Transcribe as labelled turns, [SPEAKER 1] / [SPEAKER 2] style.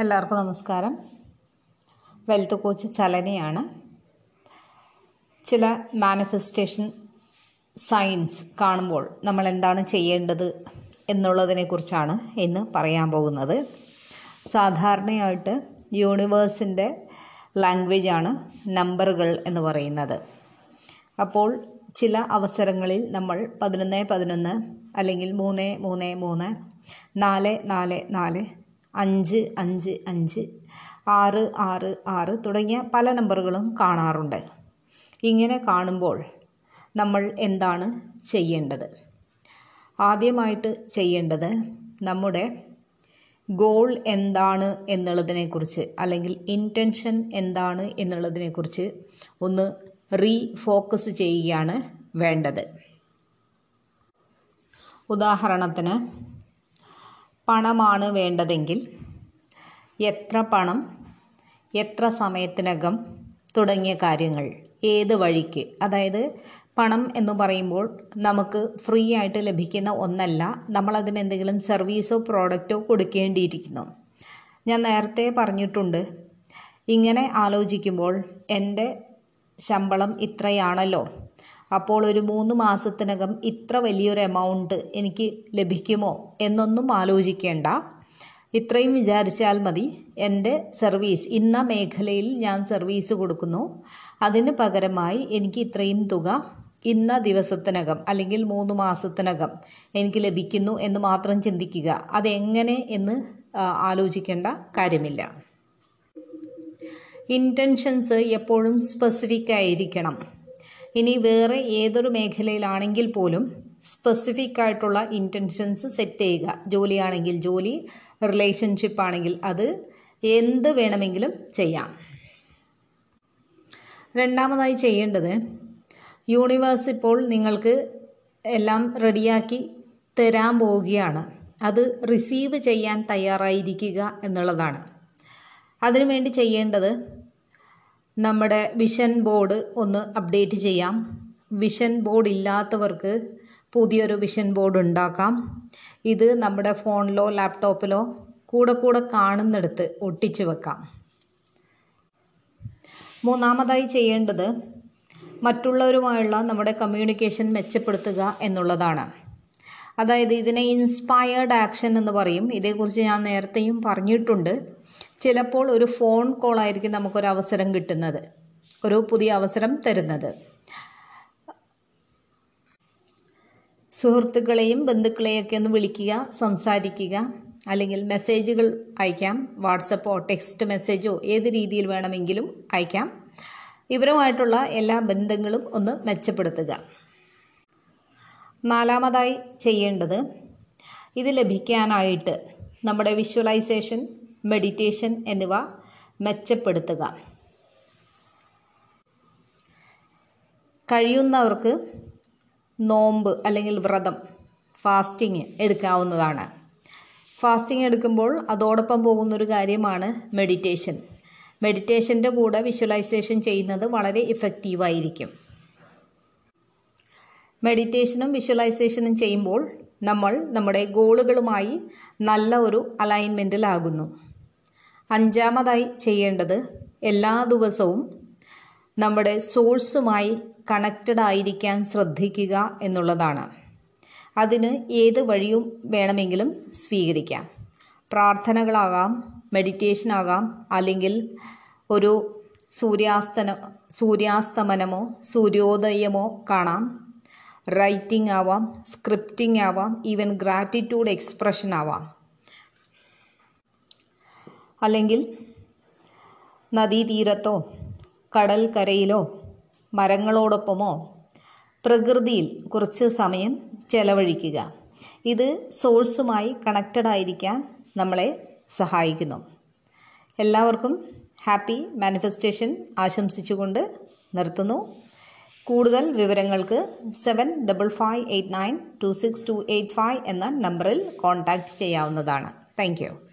[SPEAKER 1] എല്ലാവർക്കും നമസ്കാരം. Wealth coach ചലനയാണ്. ചില മാനിഫെസ്റ്റേഷൻ സയൻസ് കാണുമ്പോൾ നമ്മൾ എന്താണ് ചെയ്യേണ്ടത് എന്നുള്ളതിനെക്കുറിച്ചാണ് ഇന്ന് പറയാൻ പോകുന്നത്. സാധാരണയായിട്ട് യൂണിവേഴ്സിന്റെ ലാംഗ്വേജാണ് നമ്പറുകൾ എന്ന് പറയുന്നത്. അപ്പോൾ ചില അവസരങ്ങളിൽ നമ്മൾ പതിനൊന്ന് പതിനൊന്ന് അല്ലെങ്കിൽ മൂന്ന് മൂന്ന് മൂന്ന് നാല് നാല് നാല് അഞ്ച് അഞ്ച് അഞ്ച് ആറ് ആറ് ആറ് തുടങ്ങിയ പല നമ്പറുകളും കാണാറുണ്ട്. ഇങ്ങനെ കാണുമ്പോൾ നമ്മൾ എന്താണ് ചെയ്യേണ്ടത്? ആദ്യമായിട്ട് ചെയ്യേണ്ടത് നമ്മുടെ ഗോൾ എന്താണ് എന്നുള്ളതിനെക്കുറിച്ച് അല്ലെങ്കിൽ ഇന്റൻഷൻ എന്താണ് എന്നുള്ളതിനെക്കുറിച്ച് ഒന്ന് റീഫോക്കസ് ചെയ്യുകയാണ് വേണ്ടത്. ഉദാഹരണത്തിന് പണമാണ് വേണ്ടതെങ്കിൽ എത്ര പണം എത്ര സമയത്തിനകം തുടങ്ങിയ കാര്യങ്ങൾ ഏത് വഴിക്ക്? അതായത് പണം എന്ന് പറയുമ്പോൾ നമുക്ക് ഫ്രീ ആയിട്ട് ലഭിക്കുന്ന ഒന്നല്ല നമ്മളതിന് എന്തെങ്കിലും സർവീസോ പ്രോഡക്റ്റോ കൊടുക്കേണ്ടിയിരിക്കുന്നു. ഞാൻ നേരത്തെ പറഞ്ഞിട്ടുണ്ട് ഇങ്ങനെ ആലോചിക്കുമ്പോൾ എന്റെ ശമ്പളം ഇത്രയാണല്ലോ. അപ്പോൾ ഒരു മൂന്ന് മാസത്തിനകം ഇത്ര വലിയൊരു എമൗണ്ട് എനിക്ക് ലഭിക്കുമോ എന്നൊന്നും ആലോചിക്കേണ്ട. ഇത്രയും വിചാരിച്ചാൽ മതി. എന്റെ സർവീസ് ഇന്ന മേഖലയിൽ ഞാൻ സർവീസ് കൊടുക്കുന്നു. അതിന് പകരമായി എനിക്ക് ഇത്രയും തുക ഇന്ന ദിവസത്തിനകം അല്ലെങ്കിൽ മൂന്ന് മാസത്തിനകം എനിക്ക് ലഭിക്കുന്നു എന്ന് മാത്രം ചിന്തിക്കുക. അതെങ്ങനെ എന്ന് ആലോചിക്കേണ്ട കാര്യമില്ല. ഇന്റൻഷൻസ് എപ്പോഴും സ്പെസിഫിക് ആയിരിക്കണം. ഇനി വേറെ ഏതൊരു മേഖലയിലാണെങ്കിൽ പോലും സ്പെസിഫിക് ആയിട്ടുള്ള ഇന്റൻഷൻസ് സെറ്റ് ചെയ്യുക. ജോലിയാണെങ്കിൽ ജോലി റിലേഷൻഷിപ്പ് ആണെങ്കിൽ അത് എന്ത് വേണമെങ്കിലും ചെയ്യാം. രണ്ടാമതായി ചെയ്യേണ്ടത് യൂണിവേഴ്സ് ഇപ്പോൾ നിങ്ങൾക്ക് എല്ലാം റെഡിയാക്കി തരാൻ പോവുകയാണ്. അത് റിസീവ് ചെയ്യാൻ തയ്യാറായിരിക്കുക എന്നുള്ളതാണ്. അതിനുവേണ്ടി ചെയ്യേണ്ടത് നമ്മുടെ വിഷൻ ബോർഡ് ഒന്ന് അപ്ഡേറ്റ് ചെയ്യാം. വിഷൻ ബോർഡ് ഇല്ലാത്തവർക്ക് പുതിയൊരു വിഷൻ ബോർഡ് ഉണ്ടാക്കാം. ഇത് നമ്മുടെ ഫോണിലോ ലാപ്ടോപ്പിലോ കൂടെ കൂടെ കാണുന്നിടത്ത് ഒട്ടിച്ചു വെക്കാം. മൂന്നാമതായി ചെയ്യേണ്ടത് മറ്റുള്ളവരുമായുള്ള നമ്മുടെ കമ്മ്യൂണിക്കേഷൻ മെച്ചപ്പെടുത്തുക എന്നുള്ളതാണ്. അതായത് ഇതിനെ ഇൻസ്പയർഡ് ആക്ഷൻ എന്ന് പറയും. ഇതേക്കുറിച്ച് ഞാൻ നേരത്തെയും പറഞ്ഞിട്ടുണ്ട്. ചിലപ്പോൾ ഒരു ഫോൺ കോളായിരിക്കും നമുക്കൊരു അവസരം കിട്ടുന്നത്. ഒരു പുതിയ അവസരം തരുന്നത്. സുഹൃത്തുക്കളെയും ബന്ധുക്കളെയൊക്കെ ഒന്ന് വിളിക്കുക സംസാരിക്കുക അല്ലെങ്കിൽ മെസ്സേജുകൾ അയക്കാം. വാട്സപ്പോ ടെക്സ്റ്റ് മെസ്സേജോ ഏത് രീതിയിൽ വേണമെങ്കിലും അയക്കാം. ഇവരുമായിട്ടുള്ള എല്ലാ ബന്ധങ്ങളും ഒന്ന് മെച്ചപ്പെടുത്തുക. നാലാമതായി ചെയ്യേണ്ടത് ഇത് ലഭിക്കാനായിട്ട് നമ്മുടെ വിഷ്വലൈസേഷൻ മെഡിറ്റേഷൻ എന്നിവ മെച്ചപ്പെടുത്തുക. കഴിയുന്നവർക്ക് നോമ്പ് അല്ലെങ്കിൽ വ്രതം ഫാസ്റ്റിംഗ് എടുക്കാവുന്നതാണ്. ഫാസ്റ്റിംഗ് എടുക്കുമ്പോൾ അതോടൊപ്പം പോകുന്നൊരു കാര്യമാണ് മെഡിറ്റേഷൻ മെഡിറ്റേഷന്റെ കൂടെ വിഷ്വലൈസേഷൻ ചെയ്യുന്നത് വളരെ ഇഫക്റ്റീവായിരിക്കും മെഡിറ്റേഷനും വിഷ്വലൈസേഷനും ചെയ്യുമ്പോൾ നമ്മൾ നമ്മുടെ ഗോളുകളുമായി നല്ല ഒരു അലൈൻമെന്റിലാകുന്നു അഞ്ചാമതായി ചെയ്യേണ്ടത് എല്ലാ ദിവസവും നമ്മുടെ സോഴ്സുമായി കണക്റ്റഡ് ആയിരിക്കാൻ ശ്രദ്ധിക്കുക എന്നുള്ളതാണ്. അതിന് ഏത് വഴിയും വേണമെങ്കിലും സ്വീകരിക്കാം. പ്രാർത്ഥനകളാകാം മെഡിറ്റേഷൻ ആകാം അല്ലെങ്കിൽ ഒരു സൂര്യാസ്തന സൂര്യാസ്തമനമോ സൂര്യോദയമോ കാണാം. റൈറ്റിംഗ് ആവാം സ്ക്രിപ്റ്റിംഗ് ആവാം ഈവൻ ഗ്രാറ്റിറ്റ്യൂഡ് എക്സ്പ്രഷൻ ആവാം. അല്ലെങ്കിൽ നദീതീരത്തോ കടൽക്കരയിലോ കരയിലോ മരങ്ങളോടൊപ്പമോ പ്രകൃതിയിൽ കുറച്ച് സമയം ചെലവഴിക്കുക. ഇത് സോഴ്സുമായി കണക്റ്റഡ് ആയിരിക്കാൻ നമ്മളെ സഹായിക്കുന്നു. എല്ലാവർക്കും ഹാപ്പി മാനിഫെസ്റ്റേഷൻ ആശംസിച്ചുകൊണ്ട് നിർത്തുന്നു. കൂടുതൽ വിവരങ്ങൾക്ക് seven double five eight nine two six two eight five എന്ന നമ്പറിൽ കോൺടാക്റ്റ് ചെയ്യാവുന്നതാണ്. Thank you.